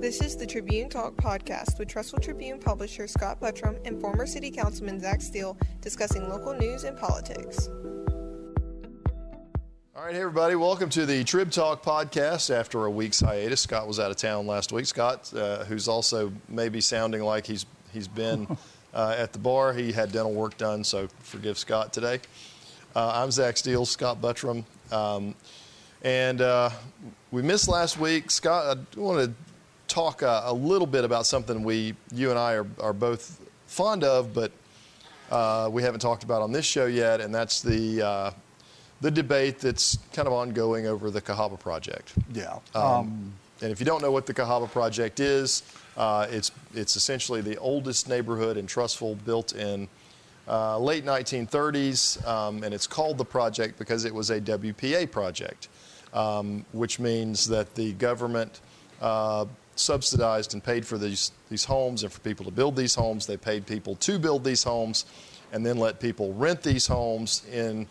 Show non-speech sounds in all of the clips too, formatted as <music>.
This is the Tribune Talk podcast with Trussville Tribune publisher Scott Buttram and former City Councilman Zack Steele discussing local news and politics. All right, hey everybody, welcome to the Trib Talk podcast. After a week's hiatus, Scott was out of town last week. Scott, uh, who's also maybe sounding like he's he's been <laughs> uh, at the bar, he had dental work done, so forgive Scott today. Uh, I'm Zack Steele, Scott Buttram, um, and uh, we missed last week. Scott, I want to talk uh, a little bit about something we, you and I, are, are both fond of, but uh, we haven't talked about on this show yet, and that's the the debate that's kind of ongoing over the Cahaba project. Yeah. Um, Um, and if you don't know what the Cahaba project is, uh, it's it's essentially the oldest neighborhood in Trussville, built in uh, late 1930s, um, and it's called the project because it was a WPA project, um, which means that the government uh, subsidized and paid for these these homes and for people to build these homes. They paid people to build these homes, and then let people rent these homes in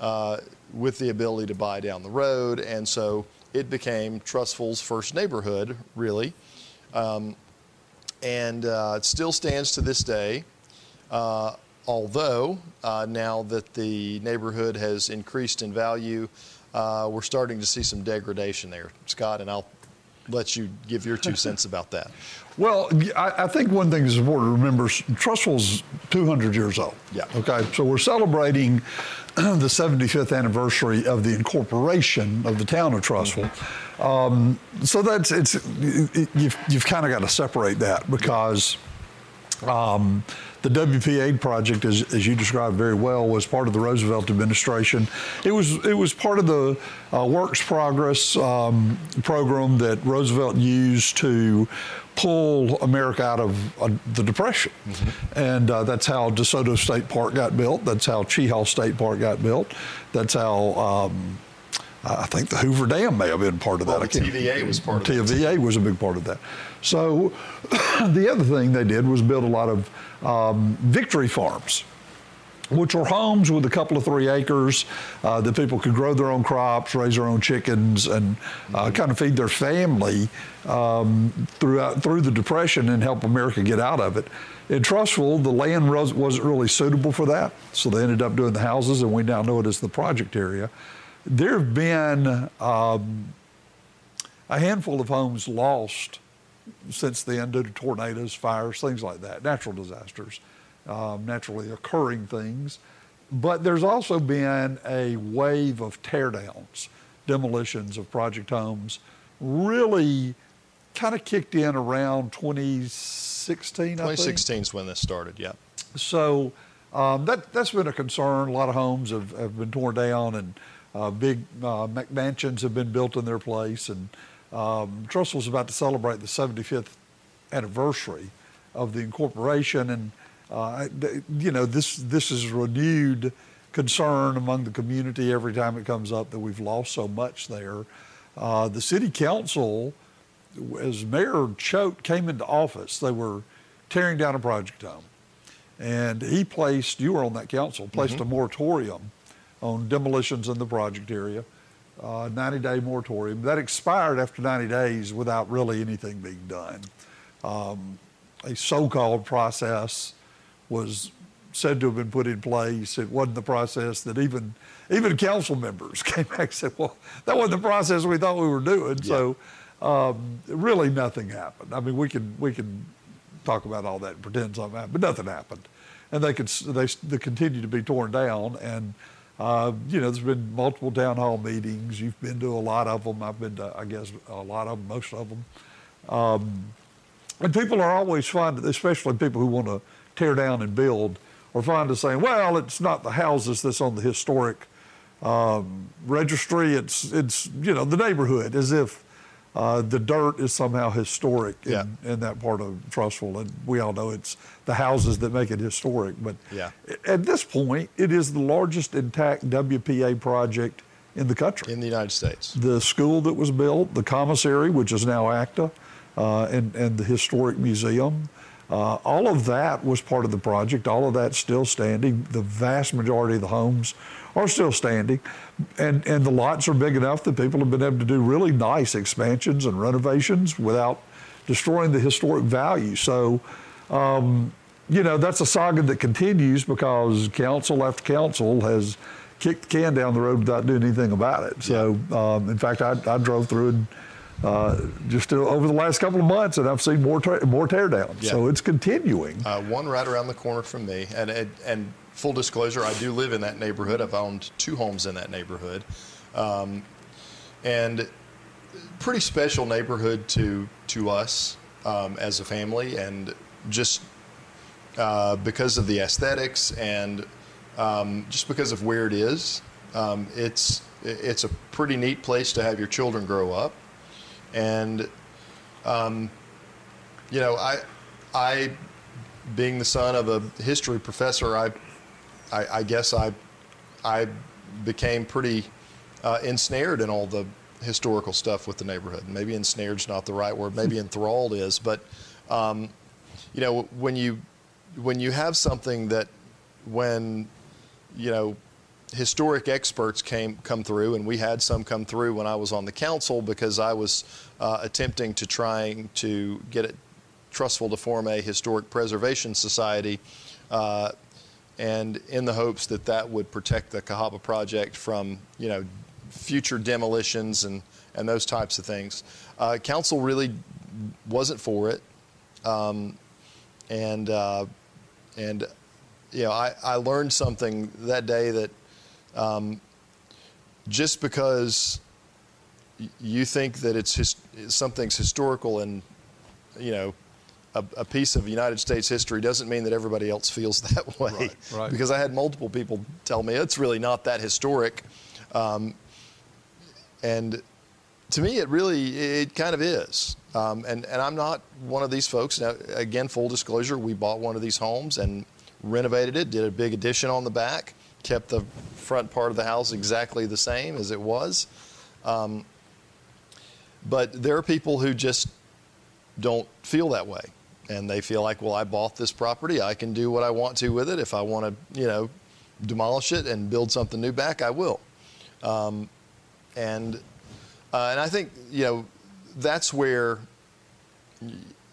uh, with the ability to buy down the road. And so it became Trussville's first neighborhood, really. Um, and uh, it still stands to this day. Uh, although uh, now that the neighborhood has increased in value, uh, we're starting to see some degradation there, Scott, and I'll let you give your two cents about that. <laughs> Well, I, I think one thing is important to remember Trussville's 200 years old. Yeah. Okay, so we're celebrating <clears throat> the 75th anniversary of the incorporation of the town of Trussville. Um, so that's, it's, it, you've, you've kind of got to separate that because. Um, the WPA project, as, as, you described very well, was part of the Roosevelt administration. It was it was part of the uh, Works Progress um, program that Roosevelt used to pull America out of uh, the Depression, mm-hmm. and uh, that's how DeSoto State Park got built. That's how Cheaha State Park got built. That's how. Um, I think the Hoover Dam may have been part of well, that. The TVA was part of TVA that. TVA was a big part of that. So <coughs> the other thing they did was build a lot of um, victory farms which were homes with a couple of three acres uh, that people could grow their own crops, raise their own chickens, and uh, mm-hmm. kind of feed their family um, throughout through the depression and help America get out of it. In Trussville, the land was, wasn't really suitable for that, so they ended up doing the houses, and we now know it as the project area. There have been um, a handful of homes lost since then due to tornadoes, fires, things like that, natural disasters, um, naturally occurring things. But there's also been a wave of teardowns, demolitions of project homes, really kind of kicked in around 2016. 2016 is when this started, yeah. So um, that, that's been a concern. A lot of homes have, have been torn down and uh, big uh, McMansions have been built in their place. And um, Trussville's about to celebrate the 75th anniversary of the incorporation, and uh, you know this this is renewed concern among the community every time it comes up that we've lost so much there. Uh, the city council, as Mayor Choat came into office, they were tearing down a project home, and he placed you were on that council placed mm-hmm. a moratorium on demolitions in the project area uh, 90 day moratorium. That expired after 90 days without really anything being done. Um, a so called process was said to have been put in place. It wasn't the process that even even council members <laughs> came back and said, well, that wasn't the process we thought we were doing. Yeah. So um, really nothing happened. I mean, we can, we can talk about all that and pretend something happened, but nothing happened. And they could they, they continue to be torn down and uh, you know, there's been multiple town hall meetings. You've been to a lot of them. I've been to, I guess, a lot of them, most of them. Um, and people are always fond, especially people who want to tear down and build, are fond of saying, well, it's not the houses that's on the historic um, registry. It's, it's, you know, the neighborhood, as if uh, the dirt is somehow historic in, yeah. in, that part of Trussville, and we all know it's the houses that make it historic. But yeah. at this point, it is the largest intact WPA project in the country. In the United States. The school that was built, the commissary, which is now ACTA, uh, and, and the historic museum. Uh, all of that was part of the project. All of that's still standing. The vast majority of the homes are still standing. And, and the lots are big enough that people have been able to do really nice expansions and renovations without destroying the historic value. So, um, you know, that's a saga that continues because council after council has kicked the can down the road without doing anything about it. So, um, in fact, I, I, drove through and uh, just over the last couple of months, and I've seen more ta- more teardowns. Yeah. So it's continuing. Uh, one right around the corner from me, and, and, and full disclosure, I do live in that neighborhood. I've owned two homes in that neighborhood, um, and pretty special neighborhood to to us um, as a family, and just uh, because of the aesthetics and um, just because of where it is. Um, it's it's a pretty neat place to have your children grow up, and um, you know I I being the son of a history professor, I I, I guess I I became pretty uh, ensnared in all the historical stuff with the neighborhood. Maybe ensnared's not the right word. Maybe <laughs> enthralled is, but um, you know when you when you have something that when you know historic experts came come through, and we had some come through when I was on the council because I was uh, attempting to trying to get it Trussville to form a historic preservation society. Uh, and in the hopes that that would protect the Cahaba project from, you know, future demolitions and, and those types of things. Uh, council really wasn't for it. Um, and uh, and you know, I, I learned something that day that um, just because you think that it's his, something's historical and you know a, a, piece of United States history doesn't mean that everybody else feels <laughs> that way. Right, right. Because I had multiple people tell me it's really not that historic, um, and to me, it really it kind of is. Um, and and I'm not one of these folks. Now, again, full disclosure, we bought one of these homes and renovated it, did a big addition on the back, kept the front part of the house exactly the same as it was. Um, but there are people who just don't feel that way. And they feel like, well, I bought this property. I can do what I want to with it. If I want to, you know, demolish it and build something new back, I will. Um, and, uh, and I think, you know, that's where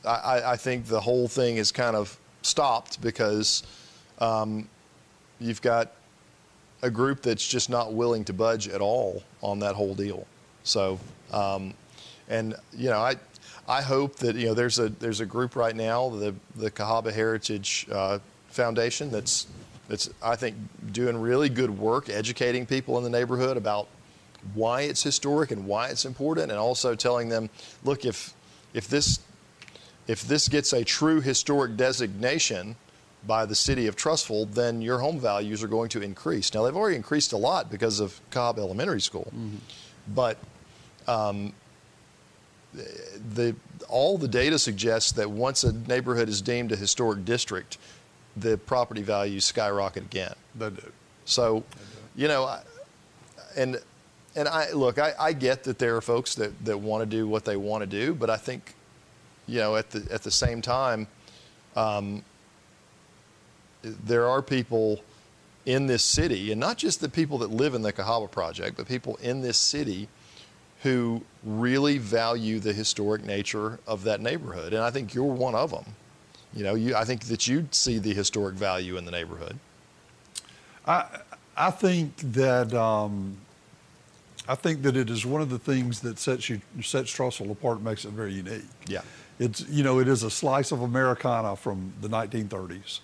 I, I, think the whole thing is kind of stopped because um, you've got a group that's just not willing to budge at all on that whole deal. So, um, and you know, I I hope that you know there's a there's a group right now, the the Cahaba Heritage uh, Foundation, that's that's I think doing really good work educating people in the neighborhood about why it's historic and why it's important, and also telling them, look, if if this if this gets a true historic designation by the city of Trussville, then your home values are going to increase. Now they've already increased a lot because of Cobb Elementary School, mm-hmm. but um, the all the data suggests that once a neighborhood is deemed a historic district, the property values skyrocket again. They do. So, you know, I, and and I look, I, I get that there are folks that, that want to do what they want to do, but I think, you know, at the at the same time, um, there are people in this city, and not just the people that live in the Cahaba project, but people in this city who really value the historic nature of that neighborhood. And I think you're one of them. You know, you, I think that you see the historic value in the neighborhood. I, I think that um, I think that it is one of the things that sets you sets Trussville apart, makes it very unique. Yeah, it's you know it is a slice of Americana from the 1930s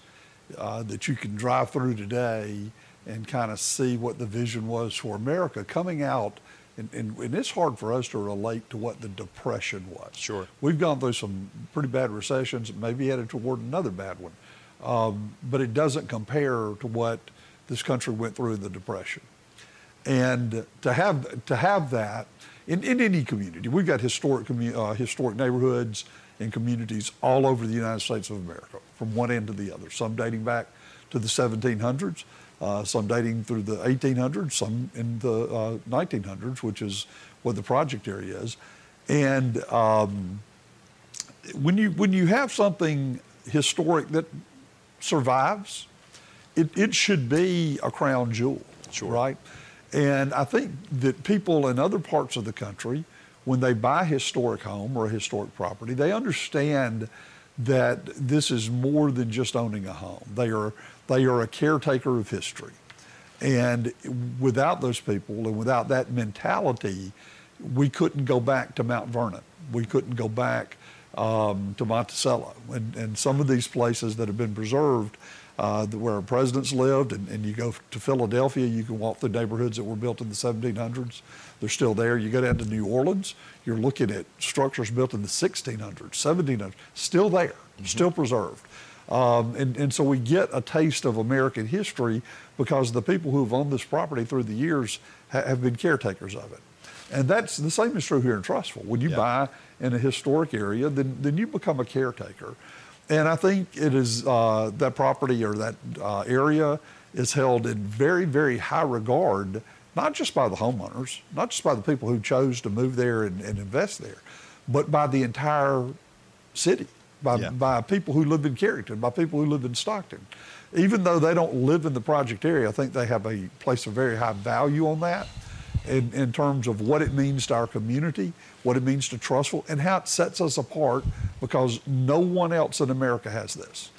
uh, that you can drive through today and kind of see what the vision was for America coming out and, and, and, it's hard for us to relate to what the depression was. Sure. We've gone through some pretty bad recessions, maybe headed toward another bad one. Um, but it doesn't compare to what this country went through in the depression. And to have to have that in, in any community, we've got historic uh, historic neighborhoods and communities all over the United States of America, from one end to the other. Some dating back to the 1700s, uh, some dating through the 1800s, some in the uh, 1900s, which is what the project area is. And um, when you when you have something historic that survives, it, it should be a crown jewel, sure. right? And I think that people in other parts of the country when they buy a historic home or a historic property, they understand that this is more than just owning a home. They are they are a caretaker of history. And without those people and without that mentality, we couldn't go back to Mount Vernon. We couldn't go back um, to Monticello. And, and some of these places that have been preserved, uh, where presidents lived, and, and you go to Philadelphia, you can walk through neighborhoods that were built in the 1700s. They're still there. You go down to New Orleans, you're looking at structures built in the 1600s, 1700s, still there, mm-hmm. still preserved. Um, and, and so we get a taste of American history because the people who have owned this property through the years ha- have been caretakers of it. And that's the same is true here in Trussville. When you yeah. buy in a historic area, then, then you become a caretaker. And I think it is uh, that property or that uh, area is held in very, very high regard, not just by the homeowners, not just by the people who chose to move there and, and invest there, but by the entire city, by, yeah. by people who live in Carrington, by people who live in Stockton. Even though they don't live in the project area, I think they have a place of very high value on that in, in terms of what it means to our community, what it means to Trussville, and how it sets us apart because no one else in America has this.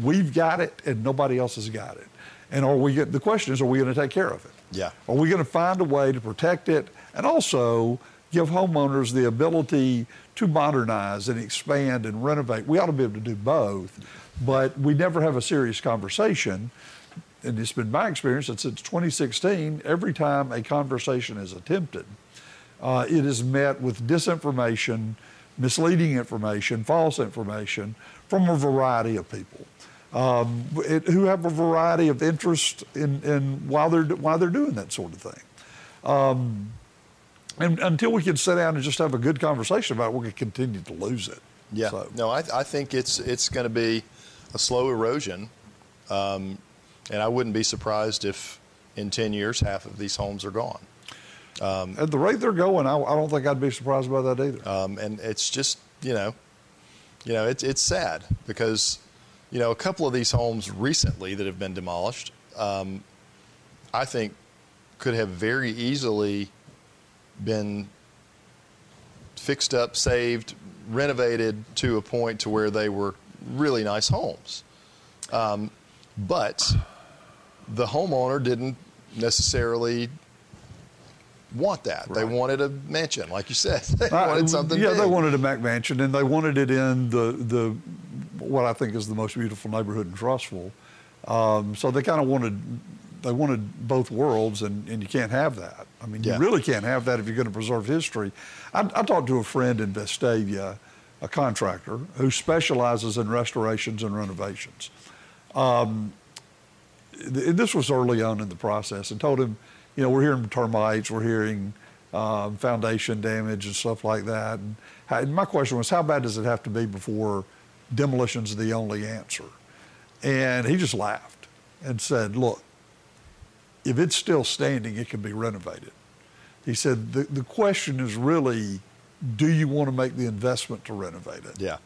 We've got it and nobody else has got it. And are we the question is, are we going to take care of it? Yeah. Are we going to find a way to protect it and also give homeowners the ability to modernize and expand and renovate? We ought to be able to do both, but we never have a serious conversation and it's been my experience that since 2016, every time a conversation is attempted, uh, it is met with disinformation, misleading information, false information from a variety of people um, it, who have a variety of interest in, in why they're why they're doing that sort of thing. Um, and until we can sit down and just have a good conversation about it, we're going to continue to lose it. Yeah. So. No, I, I think it's it's going to be a slow erosion. Um, and I wouldn't be surprised if in 10 years half of these homes are gone. Um, At the rate they're going, I, I, don't think I'd be surprised by that either. Um, and it's just, you know, you know, it's, it's sad because, you know, a couple of these homes recently that have been demolished, um, I think could have very easily been fixed up, saved, renovated to a point to where they were really nice homes. Um, but the homeowner didn't necessarily want that. Right. They wanted a mansion, like you said. <laughs> They wanted something. Yeah, big. they wanted a McMansion, and they wanted it in the the what I think is the most beautiful neighborhood in Trussville. Um, so they kind of wanted they wanted both worlds, and, and you can't have that. I mean, yeah. you really can't have that if you're going to preserve history. I, I talked to a friend in Vestavia, a contractor who specializes in restorations and renovations. Um, this was early on in the process and told him, you know, we're hearing termites, we're hearing um, foundation damage and stuff like that. And, how, and, my question was, how bad does it have to be before demolition's the only answer? And he just laughed and said, look, if it's still standing, it can be renovated. He said, the, the question is really, do you want to make the investment to renovate it? Yeah.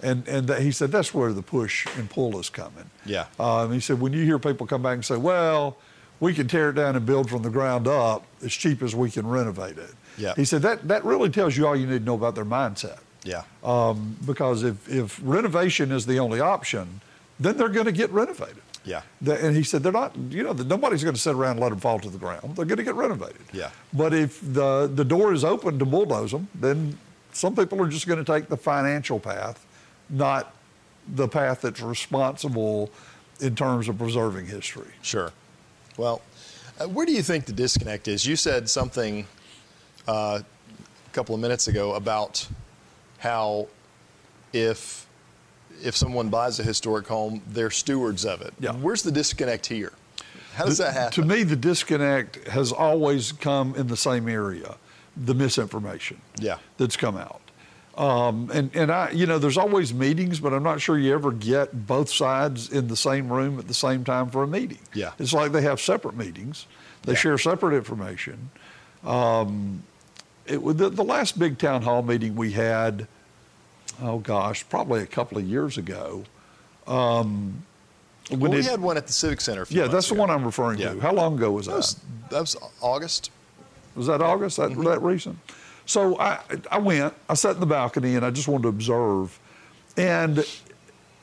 And, and he said that's where the push and pull is coming. Yeah. Um, he said when you hear people come back and say, well, we can tear it down and build from the ground up as cheap as we can renovate it. Yeah. He said that, that really tells you all you need to know about their mindset. Yeah. Um, because if, if renovation is the only option, then they're going to get renovated. Yeah. And he said they're not, you know, nobody's going to sit around and let them fall to the ground. They're going to get renovated. Yeah. But if the, the door is open to bulldoze them, then some people are just going to take the financial path not the path that's responsible in terms of preserving history. Sure. Well, uh, where do you think the disconnect is? You said something uh, a couple of minutes ago about how if if someone buys a historic home, they're stewards of it. Yeah. Where's the disconnect here? How does the, that happen? To me, the disconnect has always come in the same area the misinformation yeah. that's come out. Um, and, and I, you know, there's always meetings, but I'm not sure you ever get both sides in the same room at the same time for a meeting. Yeah. It's like they have separate meetings. They yeah. share separate information. Um, it, the, the last big town hall meeting we had, oh gosh, probably a couple of years ago. Um, well, we it, had one at the Civic Center. yeah, that's ago. the one I'm referring yeah. to. How long ago was that? That was, that was August. Was that August? That, mm-hmm. that recent? So I, I went, I sat in the balcony and I just wanted to observe. And,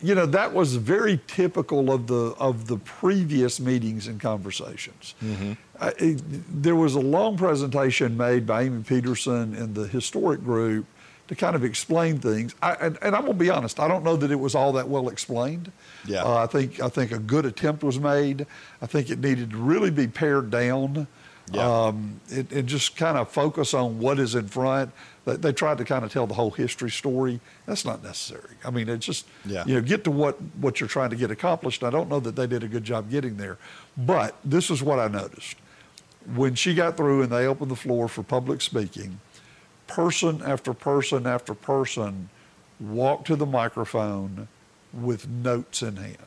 you know, that was very typical of the, of the previous meetings and conversations. Mm-hmm. I, it, there was a long presentation made by Amy Peterson in the historic group to kind of explain things. I, and, and, I'm going to be honest, I don't know that it was all that well explained. Yeah. Uh, I think I think a good attempt was made. I think it needed to really be pared down. Yeah. Um, it, it just kind of focus on what is in front. They, they, tried to kind of tell the whole history story. That's not necessary. I mean, it's just yeah. you know get to what what you're trying to get accomplished. I don't know that they did a good job getting there, but this is what I noticed when she got through and they opened the floor for public speaking person after person after person walked to the microphone with notes in hand,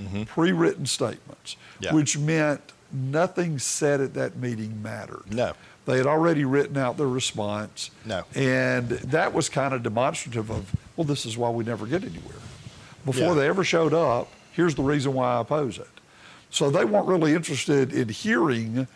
mm-hmm. pre written statements, yeah. which meant nothing said at that meeting mattered. No. They had already written out their response. No. And that was kind of demonstrative of, well, this is why we never get anywhere. Before yeah. they ever showed up, here's the reason why I oppose it. So they weren't really interested in hearing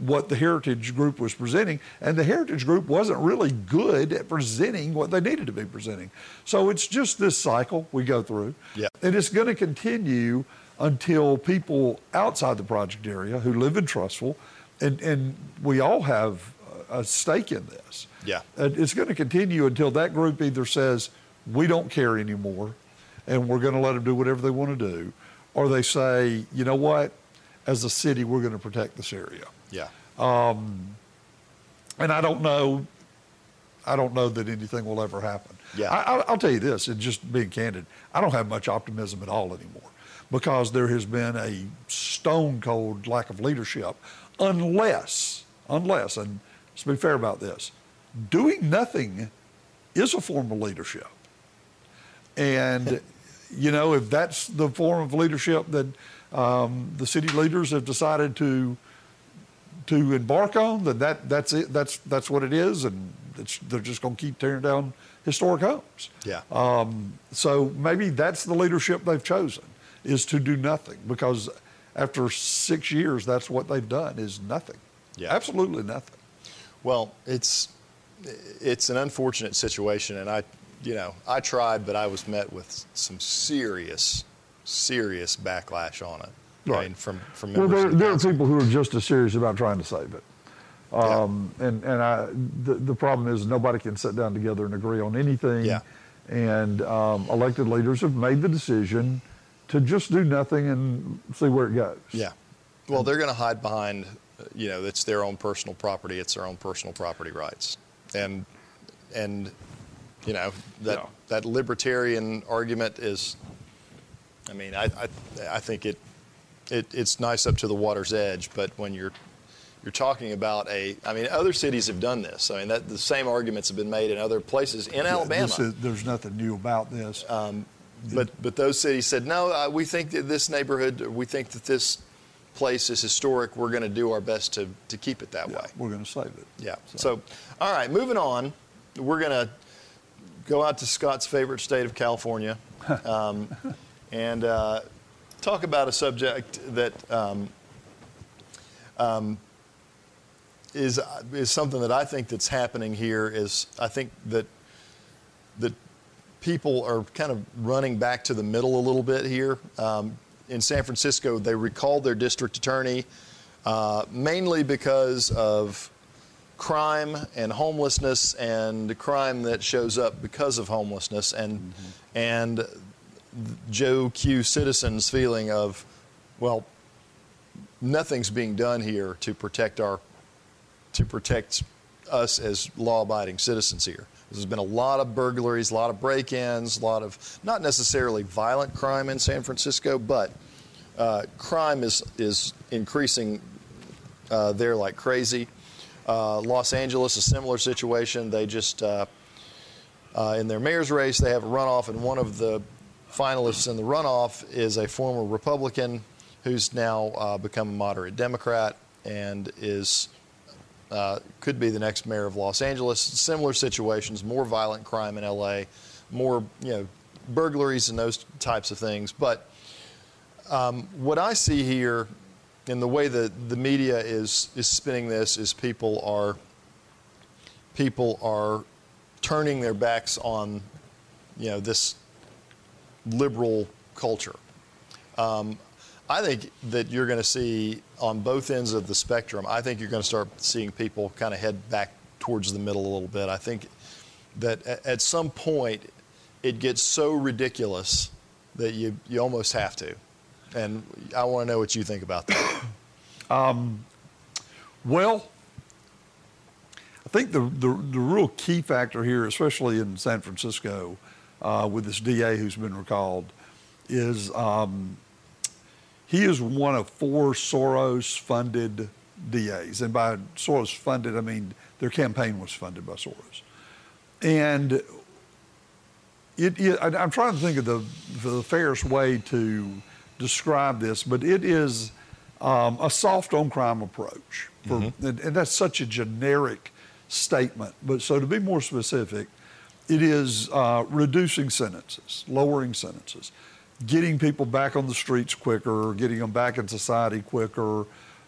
what the Heritage Group was presenting, and the Heritage Group wasn't really good at presenting what they needed to be presenting. So it's just this cycle we go through, yeah. and it's going to continue until people outside the project area who live in Trussville, and, and we all have a stake in this. Yeah. And it's going to continue until that group either says, we don't care anymore, and we're going to let them do whatever they want to do, or they say, you know what, as a city, we're going to protect this area. Yeah. Um, and I don't know. I don't know that anything will ever happen. Yeah. I, will tell you this, and just being candid, I don't have much optimism at all anymore because there has been a stone cold lack of leadership, unless, unless, and let's be fair about this, doing nothing is a form of leadership. And, <laughs> you know, if that's the form of leadership that um, the city leaders have decided to to embark on, then that that's it. That's that's what it is, and they're just going to keep tearing down historic homes. Yeah. Um, so maybe that's the leadership they've chosen is to do nothing because after six years, that's what they've done is nothing. Yeah. Absolutely nothing. Well, it's it's an unfortunate situation, and I, you know, I tried, but I was met with some serious, serious backlash on it. Right. I mean, from from well, there, there are people who are just as serious about trying to save it. Yeah. Um, and and I, the, the problem is nobody can sit down together and agree on anything. Yeah. And um, elected leaders have made the decision to just do nothing and see where it goes. Yeah. Well, they're going to hide behind, you know, it's their own personal property. It's their own personal property rights, and and you know that Yeah. that libertarian argument is. I mean, I I, I think it, it it's nice up to the water's edge, but when you're you're talking about a, I mean, other cities have done this. I mean, that, the same arguments have been made in other places in Alabama. Is, there's nothing new about this. Um, but but those cities said no. Uh, we think that this neighborhood, we think that this place is historic. We're going to do our best to to keep it that yeah, way. we're going to save it. Yeah. So, all right, moving on. We're going to go out to Scott's favorite state of California, <laughs> um, and uh, talk about a subject that. Um, um, is is something that I think that's happening here is I think that that people are kind of running back to the middle a little bit here. Um, in San Francisco, they recalled their district attorney uh, mainly because of crime and homelessness and crime that shows up because of homelessness and Mm-hmm. and Joe Q citizens feeling of well nothing's being done here to protect our to protect us as law-abiding citizens here. There's been a lot of burglaries, a lot of break-ins, a lot of not necessarily violent crime in San Francisco, but uh, crime is is increasing uh, there like crazy. Uh, Los Angeles, a similar situation. They just uh, uh, in their mayor's race, they have a runoff, and one of the finalists in the runoff is a former Republican who's now uh, become a moderate Democrat and is uh, could be the next mayor of Los Angeles. Similar situations, more violent crime in LA, more you know burglaries and those types of things. But um, what I see here, in the way that the media is is spinning this, is people are people are turning their backs on, you know, this liberal culture. Um, I think that you're going to see on both ends of the spectrum. I think you're going to start seeing people kind of head back towards the middle a little bit. I think that at some point it gets so ridiculous that you you almost have to. And I want to know what you think about that. <coughs> Um, well, I think the, the, the real key factor here, especially in San Francisco, uh, with this DA who's been recalled, is um, he is one of four Soros funded DAs. And by Soros funded, I mean their campaign was funded by Soros. And it, it, I'm trying to think of the, the fairest way to describe this, but it is um, a soft on crime approach. For, mm-hmm. and, and, that's such a generic statement. But so to be more specific, it is uh, reducing sentences, lowering sentences getting people back on the streets quicker, getting them back in society quicker.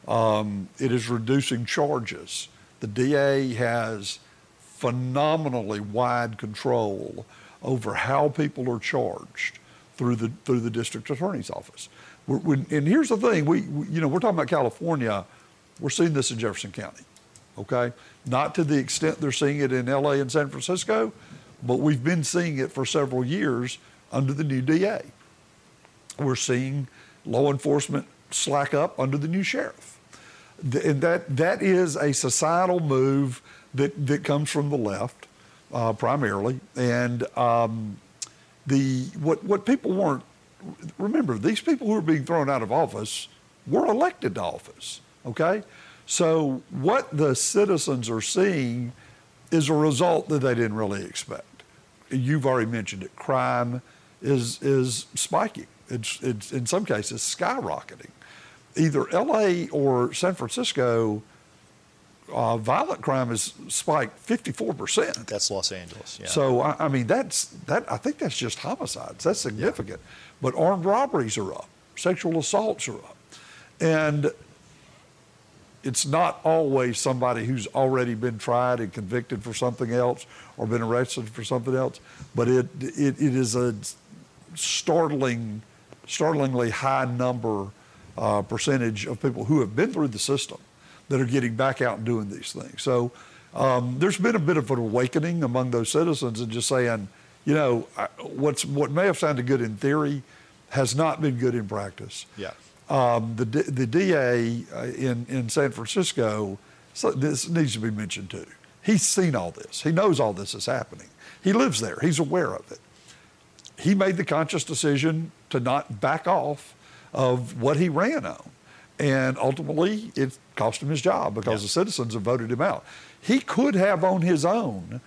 Um, it is reducing charges. The DA has phenomenally wide control over how people are charged through the through the district attorney's office. We're, we, and here's the thing: we, we, you know we're talking about California. We're seeing this in Jefferson County, okay? Not to the extent they're seeing it in L.A. and San Francisco, but we've been seeing it for several years under the new DA we're seeing law enforcement slack up under the new sheriff. And that, that is a societal move that, that comes from the left uh, primarily. And um, the, what, what people weren't, remember, these people who are being thrown out of office were elected to office, okay? So what the citizens are seeing is a result that they didn't really expect. You've already mentioned it. Crime is, is spiking. It's, it's in some cases skyrocketing. Either LA or San Francisco, uh, violent crime has spiked 54%. That's Los Angeles. Yeah. So I, I, mean, that's that. I think that's just homicides. That's significant. Yeah. But armed robberies are up. Sexual assaults are up, and it's not always somebody who's already been tried and convicted for something else or been arrested for something else. But it it, it is a startling startlingly high number uh, percentage of people who have been through the system that are getting back out and doing these things. So um, there's been a bit of an awakening among those citizens and just saying, you know, what's what may have sounded good in theory has not been good in practice. Yeah. Um, the the DA uh, in in San Francisco, so this needs to be mentioned too. He's seen all this. He knows all this is happening. He lives there. He's aware of it he made the conscious decision to not back off of what he ran on. And ultimately, it cost him his job because yeah. the citizens have voted him out. He could have, on his own,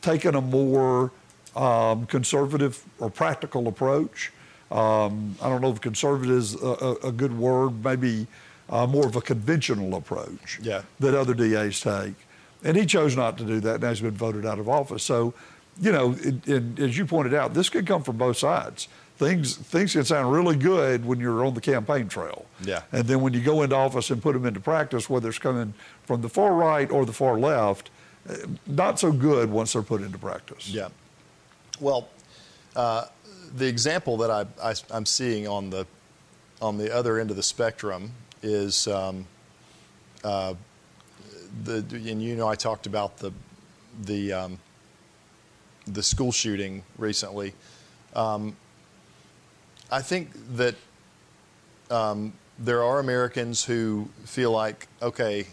taken a more um, conservative or practical approach. Um, I don't know if conservative is a, a, a good word, maybe uh, more of a conventional approach yeah. that other DAs take. And he chose not to do that, and has been voted out of office. So you know, it, it, as you pointed out, this could come from both sides. Things things can sound really good when you're on the campaign trail. Yeah. And then when you go into office and put them into practice, whether it's coming from the far right or the far left, eh, not so good once they're put into practice. Yeah. Well, uh, the example that I, I, am seeing on the on the other end of the spectrum is um, uh, the and you know I talked about the the um, the school shooting recently. Um, I think that um, there are Americans who feel like, okay,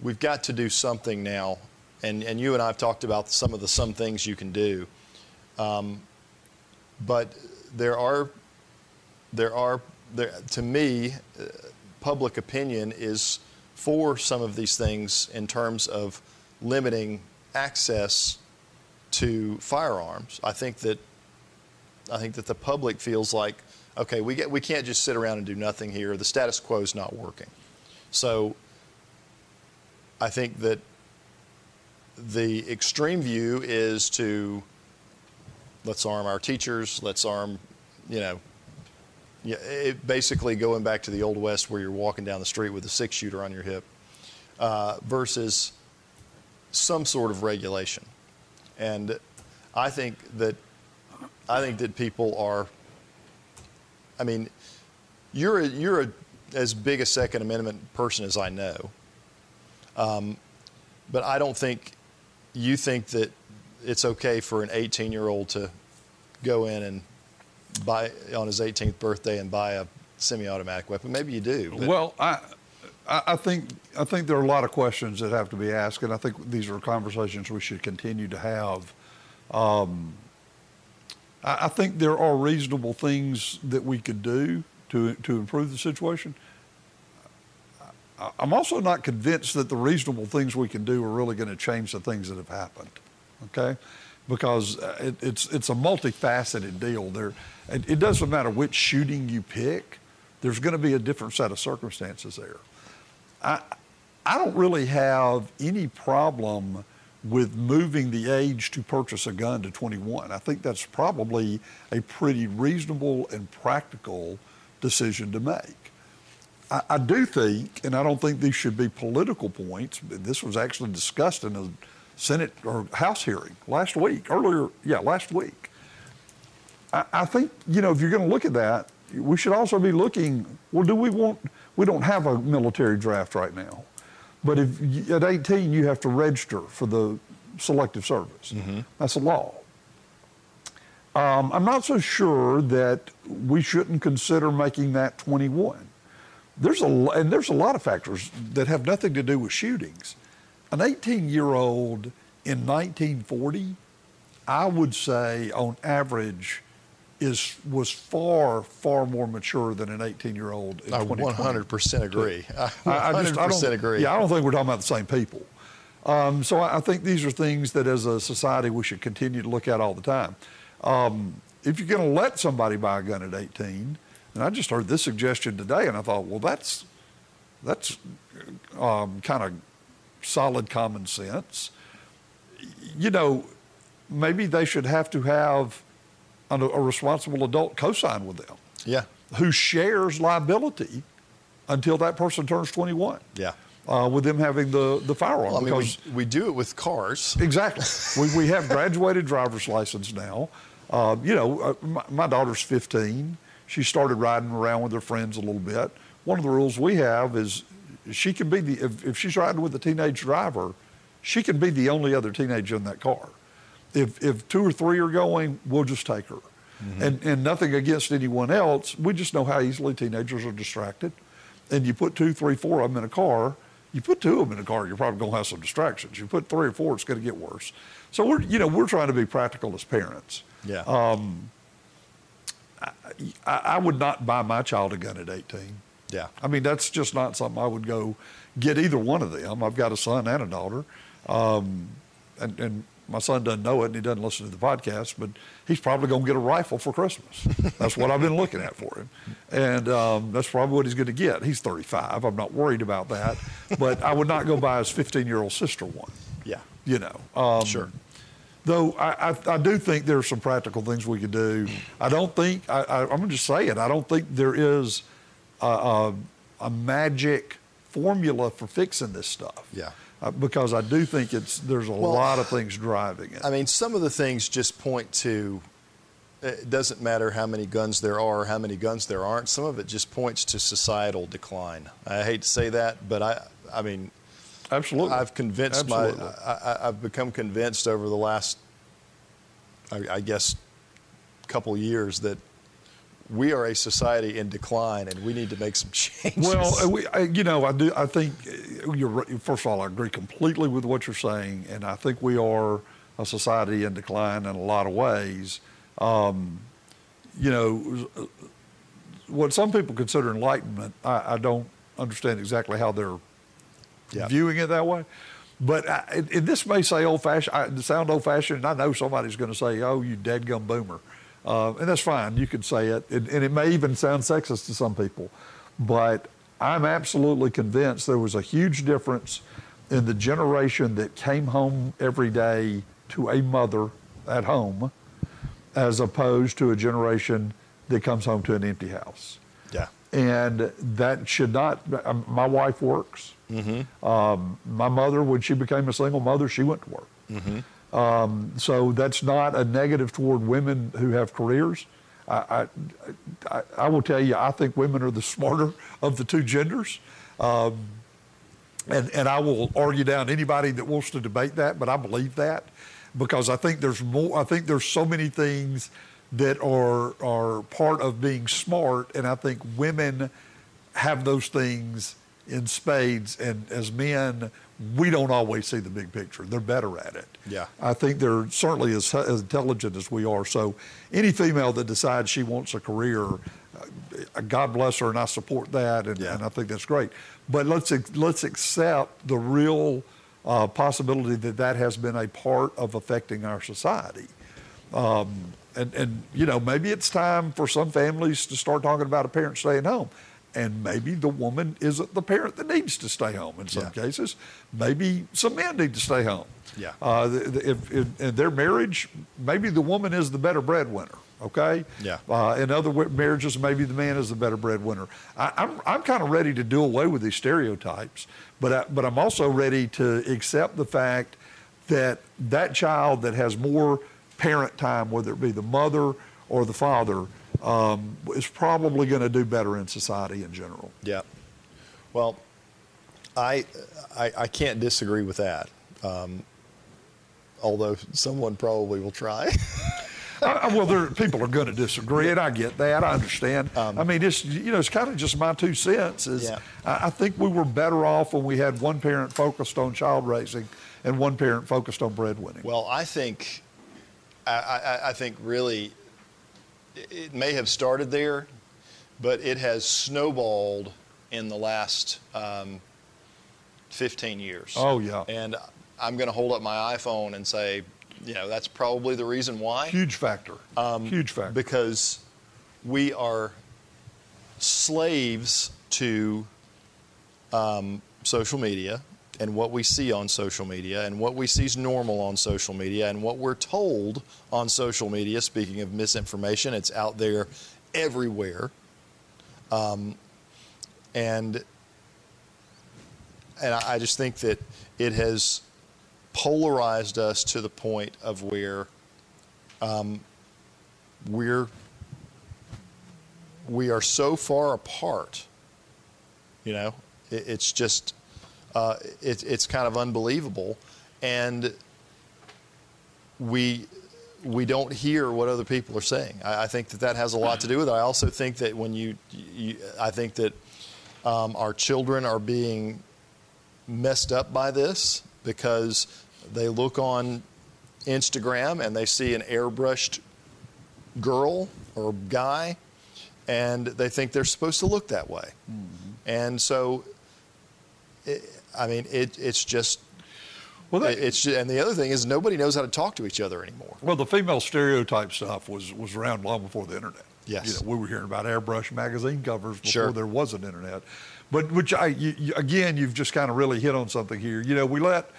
we've got to do something now. And, and you and I have talked about some of the some things you can do. Um, but there are, there are there, to me, uh, public opinion is for some of these things in terms of limiting access to firearms. I think that I think that the public feels like, okay, we get we can't just sit around and do nothing here. The status quo is not working. So I think that the extreme view is to let's arm our teachers, let's arm, you know, yeah, it basically going back to the old west where you're walking down the street with a six shooter on your hip, uh, versus some sort of regulation. And I think that I think that people are. I mean, you're a, you're a, as big a Second Amendment person as I know. Um, but I don't think you think that it's okay for an 18 year old to go in and buy on his 18th birthday and buy a semi-automatic weapon. Maybe you do. Well, I, I think I think there are a lot of questions that have to be asked, and I think these are conversations we should continue to have. Um, I, I think there are reasonable things that we could do to to improve the situation. I'm also not convinced that the reasonable things we can do are really going to change the things that have happened. Okay, because uh, it, it's it's a multifaceted deal. There, it, it doesn't matter which shooting you pick. There's going to be a different set of circumstances there. I I don't really have any problem with moving the age to purchase a gun to 21. I think that's probably a pretty reasonable and practical decision to make. I, I do think, and I don't think these should be political points, this was actually discussed in a Senate or House hearing last week, earlier, yeah, last week. I, I think, you know, if you're going to look at that, we should also be looking, well, do we want, we don't have a military draft right now. But if you, at 18 you have to register for the selective service, mm-hmm. that's a law. Um, I'm not so sure that we shouldn't consider making that 21. There's a and there's a lot of factors that have nothing to do with shootings. An 18 year old in 1940, I would say on average, is was far far more mature than an 18 year old. I 100 percent agree. I <laughs> 100 percent agree. Yeah, I don't think we're talking about the same people. Um, so I, I, think these are things that as a society we should continue to look at all the time. Um, if you're going to let somebody buy a gun at 18, and I just heard this suggestion today, and I thought, well, that's that's um, kind of solid common sense. You know, maybe they should have to have a, a responsible adult co-sign with them. Yeah. Who shares liability until that person turns 21. Yeah. Uh, with them having the, the firearm. Well, I mean, we, we, do it with cars. Exactly. <laughs> we, we have graduated driver's license now. Uh, you know, uh, my, my, daughter's 15. She started riding around with her friends a little bit. One of the rules we have is she can be the, if, if she's riding with a teenage driver, she can be the only other teenager in that car. If, if two or three are going, we'll just take her. Mm-hmm. And, and nothing against anyone else. We just know how easily teenagers are distracted. And you put two, three, four of them in a car, you put two of them in a car, you're probably going to have some distractions. You put three or four, it's going to get worse. So we're, you know, we're trying to be practical as parents. Yeah. Um, I, I, would not buy my child a gun at 18. Yeah. I mean, that's just not something I would go get either one of them. I've got a son and a daughter. Um, and, and my son doesn't know it and he doesn't listen to the podcast, but he's probably going to get a rifle for Christmas. That's what I've been looking at for him. And um, that's probably what he's going to get. He's 35. I'm not worried about that. But I would not go buy his 15 year old sister one. Yeah. You know. Um, sure. Though I, I, I, do think there are some practical things we could do. I don't think, I, I, am going to just say it, I don't think there is a, a, a magic formula for fixing this stuff. Yeah. Uh, because I do think it's there's a well, lot of things driving it. I mean, some of the things just point to it doesn't matter how many guns there are, or how many guns there aren't. Some of it just points to societal decline. I hate to say that, but I I mean, absolutely, I've convinced absolutely. my I, have become convinced over the last I, I guess couple years that we are a society in decline, and we need to make some <laughs> changes. Well, we, you know, I do. I think uh, you're. First of all, I agree completely with what you're saying, and I think we are a society in decline in a lot of ways. Um, you know, what some people consider enlightenment, I, I don't understand exactly how they're yeah. viewing it that way. But I, and this may say old fashioned, sound old fashioned, and I know somebody's going to say, "Oh, you dead gum boomer." Uh, and that's fine. You could say it. it. And it may even sound sexist to some people. But I'm absolutely convinced there was a huge difference in the generation that came home every day to a mother at home as opposed to a generation that comes home to an empty house. Yeah. and that should not. um, My wife works. Um, my mother, when she became a single mother, she went to work. Um, so that's not a negative toward women who have careers. I, I, I, will tell you, I think women are the smarter of the two genders. Um, and, and I will argue down anybody that wants to debate that, but I believe that because I think there's more. I think there's so many things that are are part of being smart, and I think women have those things in spades. And as men, we don't always see the big picture. They're better at it. Yeah. I think they're certainly as, as intelligent as we are. So any female that decides she wants a career, uh, God bless her, and I support that, and, Yeah. and I think that's great. But let's let's accept the real uh, possibility that that has been a part of affecting our society. Um, and, and, you know, maybe it's time for some families to start talking about a parent staying home. And maybe the woman isn't the parent that needs to stay home in some Yeah. cases. Maybe some men need to stay home. Yeah. Uh, the, the, if, if, in their marriage, maybe the woman is the better breadwinner. Okay. Yeah. Uh, in other marriages, maybe the man is the better breadwinner. I, I'm I'm kind of ready to do away with these stereotypes, but I, but I'm also ready to accept the fact that that child that has more parent time, whether it be the mother or the father, um, is probably going to do better in society in general. Yeah. Well, I, I, I can't disagree with that. Um, although someone probably will try. <laughs> Uh, well, there, people are going to disagree, and I get that. I understand. I mean, it's you know, it's kind of just my two cents. Is Yeah. I, I think we were better off when we had one parent focused on child raising and one parent focused on breadwinning. well, I think, I, I, I think really, it- may have started there, but it has snowballed in the last um, 15 years. Oh, yeah. And I'm going to hold up my iPhone and say, you know, that's probably the reason why. Huge factor. Huge factor. because we are slaves to um, social media and what we see on social media and what we see is normal on social media and what we're told on social media. Speaking of misinformation, it's out there everywhere, um, and and I, just think that it has polarized us to the point of where um, we're we are so far apart. You know, it, it's just uh, it, it's kind of unbelievable, and we we don't hear what other people are saying. I, I think that that has a lot to do with it. I also think that when you, you I think that um, our children are being messed up by this because they look on Instagram and they see an airbrushed girl or guy and they think they're supposed to look that way. And so, it, I mean, it, it's just, well, that, it's ju- and the other thing is nobody knows how to talk to each other anymore. well, the female stereotype stuff was was around long before the internet. Yes. You know, we were hearing about airbrush magazine covers before Sure. there was an internet. But which I you, you, again, you've just kind of really hit on something here. You know, we let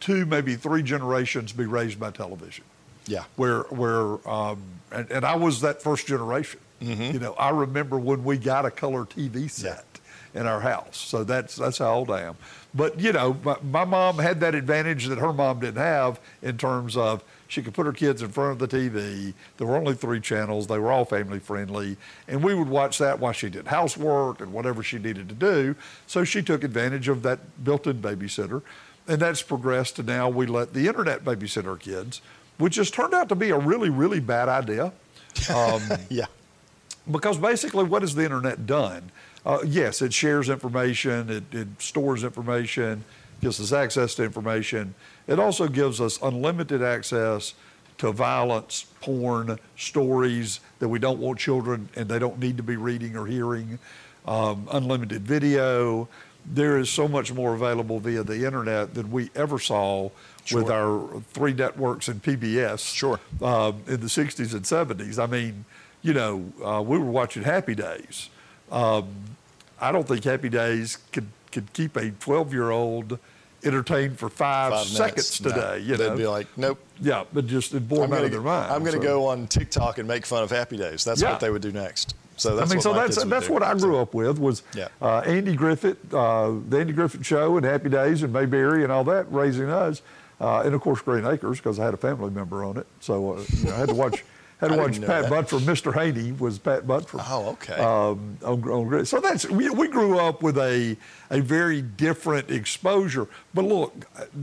two, maybe three generations be raised by television. Yeah. where where um, and, and I was that first generation. You know, I remember when we got a color TV set in our house. So that's that's how old I am. But you know, my, my mom had that advantage that her mom didn't have in terms of she could put her kids in front of the TV. There were only three channels. They were all family friendly, and we would watch that while she did housework and whatever she needed to do. So she took advantage of that built-in babysitter, and that's progressed to now we let the internet babysit our kids, which has turned out to be a really really bad idea. <laughs> Um, Yeah. because basically, what has the internet done? Uh, yes, it shares information, it, it stores information, gives us access to information. It also gives us unlimited access to violence, porn, stories that we don't want children and they don't need to be reading or hearing, um, unlimited video. There is so much more available via the internet than we ever saw with our three networks and PBS Sure. um, in the 60s and 70s. I mean, you know, uh, we were watching Happy Days. Um, I don't think Happy Days could, could keep a 12 year old entertained for five, Five seconds minutes. No. today. You They'd know, be like, nope. yeah, but just it bore them out of their mind. I'm going to So- go on TikTok and make fun of Happy Days. That's Yeah. what they would do next. So that's I mean, what so that's that's do. what I grew up with was Yeah. uh, Andy Griffith, uh, the Andy Griffith Show, and Happy Days, and Mayberry, and all that, raising us, uh, and of course Green Acres because I had a family member on it, so uh, you know, I had to watch. Had to I watch Pat that. Buttram. Mr. Haney was Pat Buttram. Oh, okay. Um, on, on, so that's we, we grew up with a a very different exposure. But look,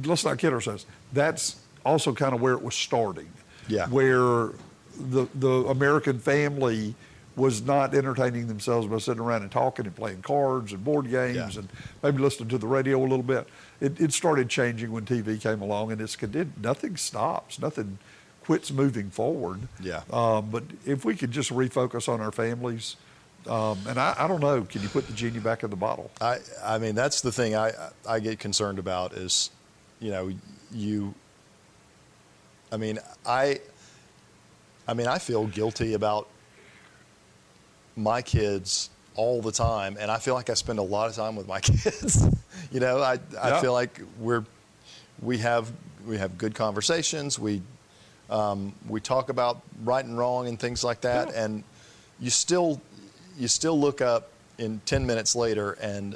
let's not kid ourselves. That's also kind of where it was starting. Yeah. Where the the American family was not entertaining themselves by sitting around and talking and playing cards and board games Yeah. and maybe listening to the radio a little bit. It, it started changing when TV came along, and it's it, nothing stops, nothing quits moving forward. Yeah. Um, but if we could just refocus on our families, um, and I, I don't know, can you put the genie back in the bottle? I, I mean, that's the thing I, I get concerned about is, you know, you, I mean, I, I mean, I feel guilty about my kids all the time, and I feel like I spend a lot of time with my <laughs> kids. you know, I, I Yeah. feel like we're, we have, we have good conversations. We, um, we talk about right and wrong and things like that, Yeah. and you still, you still look up in 10 minutes later and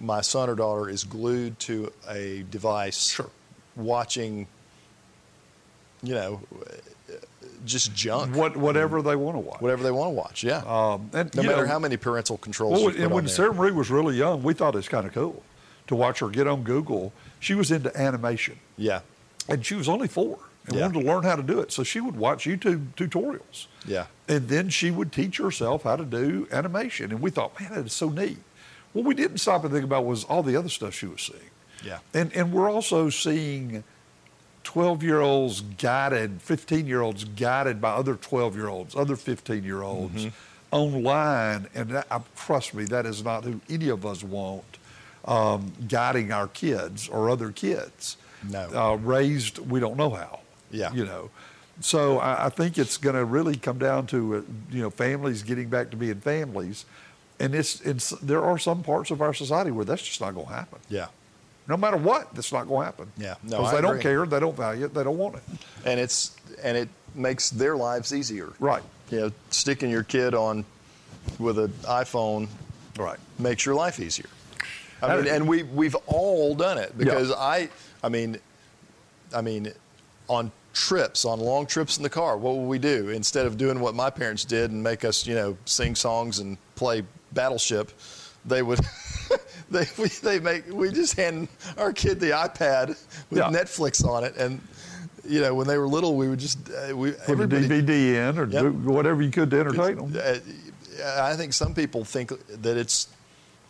my son or daughter is glued to a device Sure. watching you know just junk What, whatever they want to watch. whatever they want to watch yeah Um, and, no matter know, how many parental controls Well, and when Sarah. Marie was really young, we thought it was kind of cool to watch her get on Google. She was into animation, yeah and she was only four and Yeah. wanted to learn how to do it. So she would watch YouTube tutorials. yeah And then she would teach herself how to do animation. And we thought, man, that is so neat. What we didn't stop and think about was all the other stuff she was seeing. Yeah. And, and we're also seeing 12 year olds guided, 15 year olds guided by other 12 year olds, other 15 year olds Mm-hmm. online. And that, uh, trust me, that is not who any of us want um, guiding our kids or other kids. No. Uh, raised, we don't know how. Yeah. You know. So I, I think it's going to really come down to uh, you know families getting back to being families, and it's it's there are some parts of our society where that's just not going to happen. yeah No matter what, that's not going to happen. Yeah. No, because they don't care, they don't value it, they don't want it. and it's and it makes their lives easier Right. you know sticking your kid on with an iphone Right. makes your life easier. I mean, and we we've all done it Yeah. because I, I mean, I mean, on trips, on long trips in the car, what would we do instead of doing what my parents did and make us, you know, sing songs and play Battleship? They would, <laughs> they we, they make we just hand our kid the iPad with Yeah. Netflix on it, and you know, when they were little, we would just uh, we Put a DVD in or Yep. do whatever you could to entertain them. uh, I think some people think that it's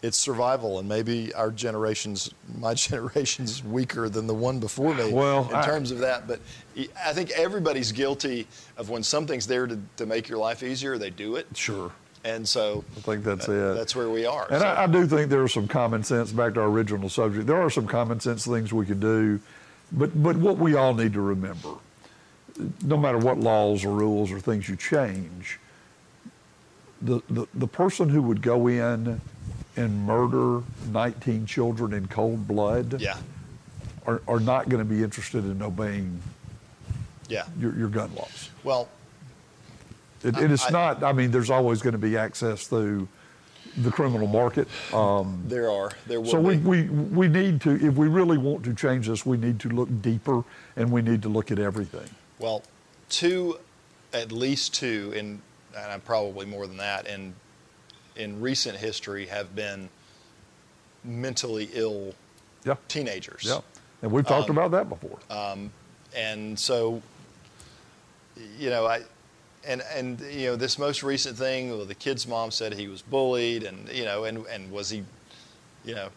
it's survival, and maybe our generation's my <laughs> generation's weaker than the one before me Well, in I- terms of that. But I think everybody's guilty of when something's there to, to make your life easier, they do it, Sure. and so I think that's that- it. That's where we are. And So- I, I do think there are some common sense, back to our original subject, there are some common sense things we can do. But, but what we all need to remember, no matter what laws or rules or things you change, the, the, the person who would go in and murder 19 children in cold blood yeah, are, are not going to be interested in obeying yeah. your, your gun laws. Well, It, and it's I- not, I mean, there's always going to be access through the criminal market. Um, there are there will So we, we, we need to, if we really want to change this, we need to look deeper and we need to look at everything. Well, two, at least two, in, and probably more than that, in, in recent history have been mentally ill Yeah. teenagers. Yeah. And we've talked Um, about that before. And so, you know, I, and, and, you know, this most recent thing, well, the kid's mom said he was bullied and, you know, and, and was he, you know,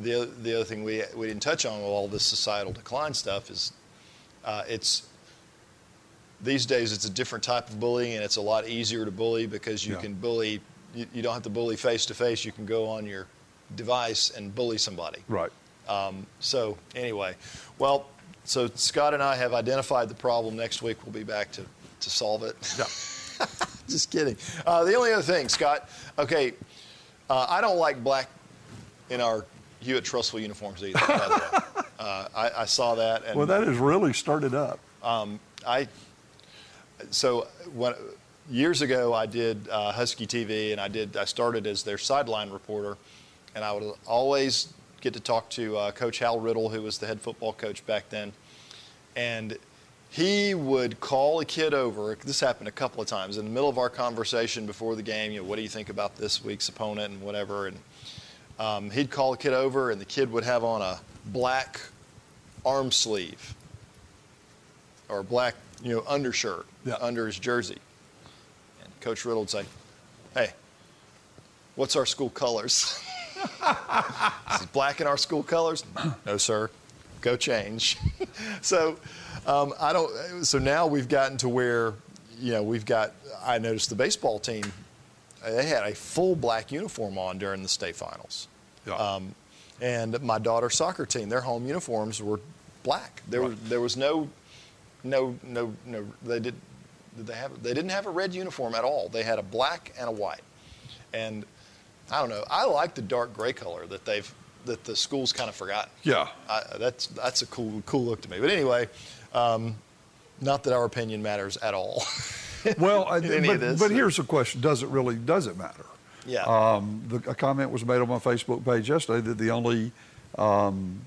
the, the other thing we, we didn't touch on with all this societal decline stuff is uh, it's, these days it's a different type of bullying and it's a lot easier to bully because you Yeah. can bully, you, you don't have to bully face to face. You can go on your device and bully somebody. right. Um, so anyway, well, so Scott and I have identified the problem. Next week we'll be back to, to solve it. Yeah. <laughs> Just kidding. Uh, the only other thing, Scott. Okay, uh, I don't like black in our Hewitt Trussville uniforms either. By the way, <laughs> uh, I, I saw that, and Well, that has really started up. um, I. So when years ago, I did uh, Husky TV, and I did. I started as their sideline reporter, and I would always get to talk to uh, Coach Hal Riddle, who was the head football coach back then, and he would call a kid over. This happened a couple of times in the middle of our conversation before the game. You know, what do you think about this week's opponent and whatever? And um, he'd call a kid over, and the kid would have on a black arm sleeve or black, you know, undershirt Yeah. under his jersey. Coach Riddle would say, "Hey, what's our school colors?" <laughs> Is black in our school colors? No, sir. Go change. <laughs> so, um, I don't. So now we've gotten to where, you know, we've got. I noticed the baseball team. They had a full black uniform on during the state finals. Yeah. Um, and my daughter's soccer team, their home uniforms were black. There was there was no, no, no, no. They did. Did they have? They didn't have a red uniform at all. They had a black and a white. And I don't know. I like the dark gray color that they've that the school's kind of forgotten. Yeah. I, that's that's a cool cool look to me. But anyway, um, not that our opinion matters at all. <laughs> Well, I- but, this. but here's the question: Does it really? Does it matter? Yeah. Um, the, a comment was made on my Facebook page yesterday that the only um,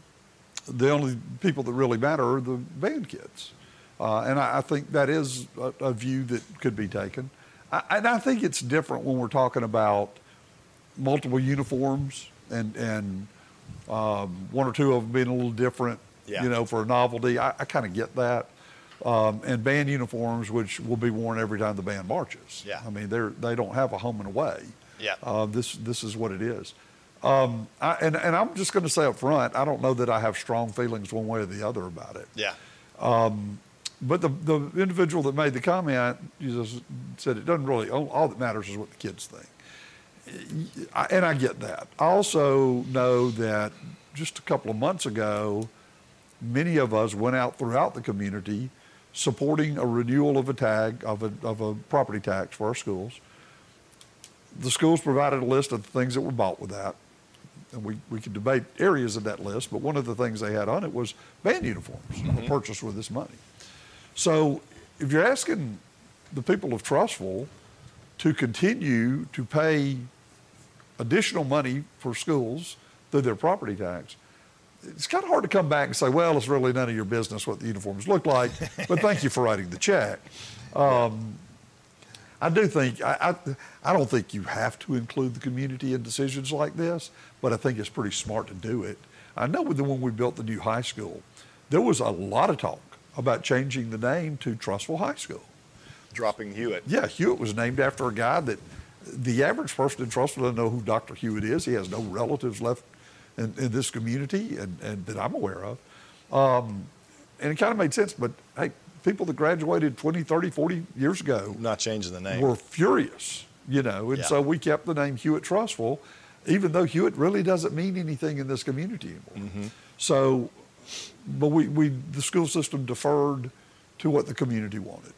the only people that really matter are the band kids, uh, and I, I think that is a, a view that could be taken. I, and I think it's different when we're talking about multiple uniforms and and um, one or two of them being a little different, Yeah. you know, for a novelty. I, I kind of get that. Um, and band uniforms, which will be worn every time the band marches. Yeah. I mean, they're they don't have a home and away. Yeah. Uh, this this is what it is. Um, I, and and I'm just going to say up front, I don't know that I have strong feelings one way or the other about it. yeah. But the the individual that made the comment just said it doesn't really. All, all that matters is what the kids think. I, and I get that. I also know that just a couple of months ago, many of us went out throughout the community supporting a renewal of a tag of a of a property tax for our schools. The schools provided a list of the things that were bought with that. And we, we could debate areas of that list, but one of the things they had on it was band uniforms were mm-hmm. purchased with this money. So if you're asking the people of Trussville to continue to pay additional money for schools through their property tax, it's kind of hard to come back and say, well, it's really none of your business what the uniforms look like, but thank you for writing the check. Um, I do think, I, I, I don't think you have to include the community in decisions like this, but I think it's pretty smart to do it. I know with the when we built the new high school, there was a lot of talk about changing the name to Trussville High School. Dropping Hewitt. Yeah, Hewitt was named after a guy that the average person in Trussville doesn't know who Dr. Hewitt is. He has no relatives left in, in this community and, and that I'm aware of. Um, and it kind of made sense, but hey, people that graduated 20, 30, 40 years ago Not changing the name. were furious, you know, and Yeah. so we kept the name Hewitt Trussville, even though Hewitt really doesn't mean anything in this community anymore. Mm-hmm. So, but we, we, the school system deferred to what the community wanted,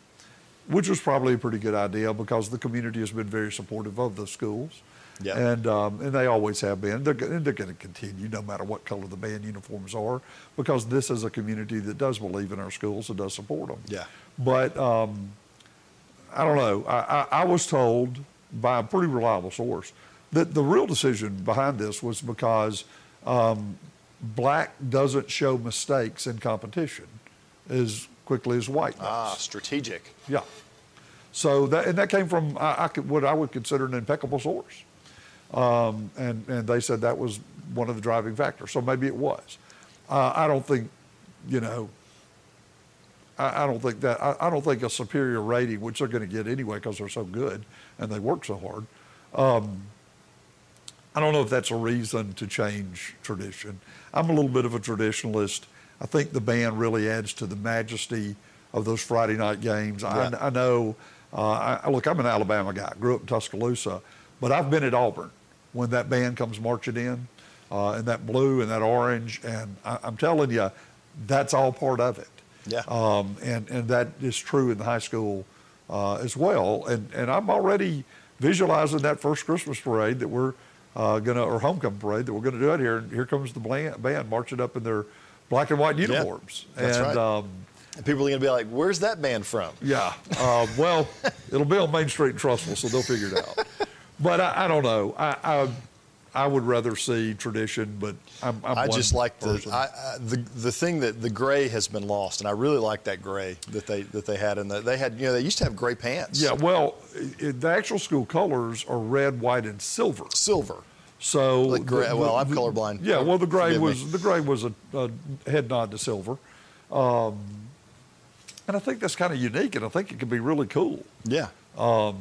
which was probably a pretty good idea because the community has been very supportive of the schools. Yeah. And, um, and they always have been. They're, they're going to continue no matter what color the band uniforms are because this is a community that does believe in our schools and does support them. Yeah. But um, I don't know. I, I, I was told by a pretty reliable source that the real decision behind this was because um, black doesn't show mistakes in competition as quickly as white does. ah, strategic. Yeah. So that and that came from I, I could, what I would consider an impeccable source, um, and and they said that was one of the driving factors. So maybe it was. Uh, I don't think, you know. I, I don't think that I, I don't think a superior rating, which they're going to get anyway because they're so good and they work so hard. Um, I don't know if that's a reason to change tradition. I'm a little bit of a traditionalist. I think the band really adds to the majesty of those Friday night games. Yeah. I, I know, uh, I, look, I'm an Alabama guy, grew up in Tuscaloosa, but I've been at Auburn when that band comes marching in, uh, and that blue and that orange, and I, I'm telling you, that's all part of it. Yeah. Um, and, and that is true in the high school uh, as well. And, and I'm already visualizing that first Christmas parade that we're uh, to, or homecoming parade that we're to do out here. And here comes the band, band marching up in their black and white uniforms. that's and right. um, And people are going to be like, "Where's that band from?" Yeah. Uh, well, <laughs> it'll be on Main Street in Trussville, so they'll figure it out. But I, I don't know. I, I I would rather see tradition, but I'm. I'm I just like the. I, I, the the thing that the gray has been lost, and I really like that gray that they that they had in the they had you know they used to have gray pants. yeah. Well, i the actual school colors are red, white, and silver. silver. So Like gray- the- well, I'm the- colorblind. Yeah, well, the gray Forgive me. was the gray was a, a head nod to silver, um, and I think that's kind of unique, and I think it could be really cool. Yeah. Um,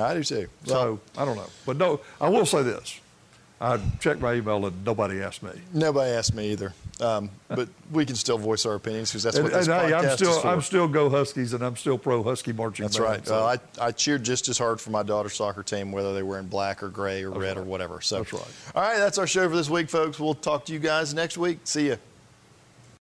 I do too. So I don't know, but no, I will say this: I checked my email and nobody asked me. Nobody asked me either, um, but we can still voice our opinions because that's And, what this and, podcast I'm is still for. I'm still go Huskies, and I'm still pro Husky marching. That's band, right. so- Well, I, I cheered just as hard for my daughter's soccer team, whether they were in black or gray or red or whatever. So, That's right. All right, that's our show for this week, folks. We'll talk to you guys next week. See you.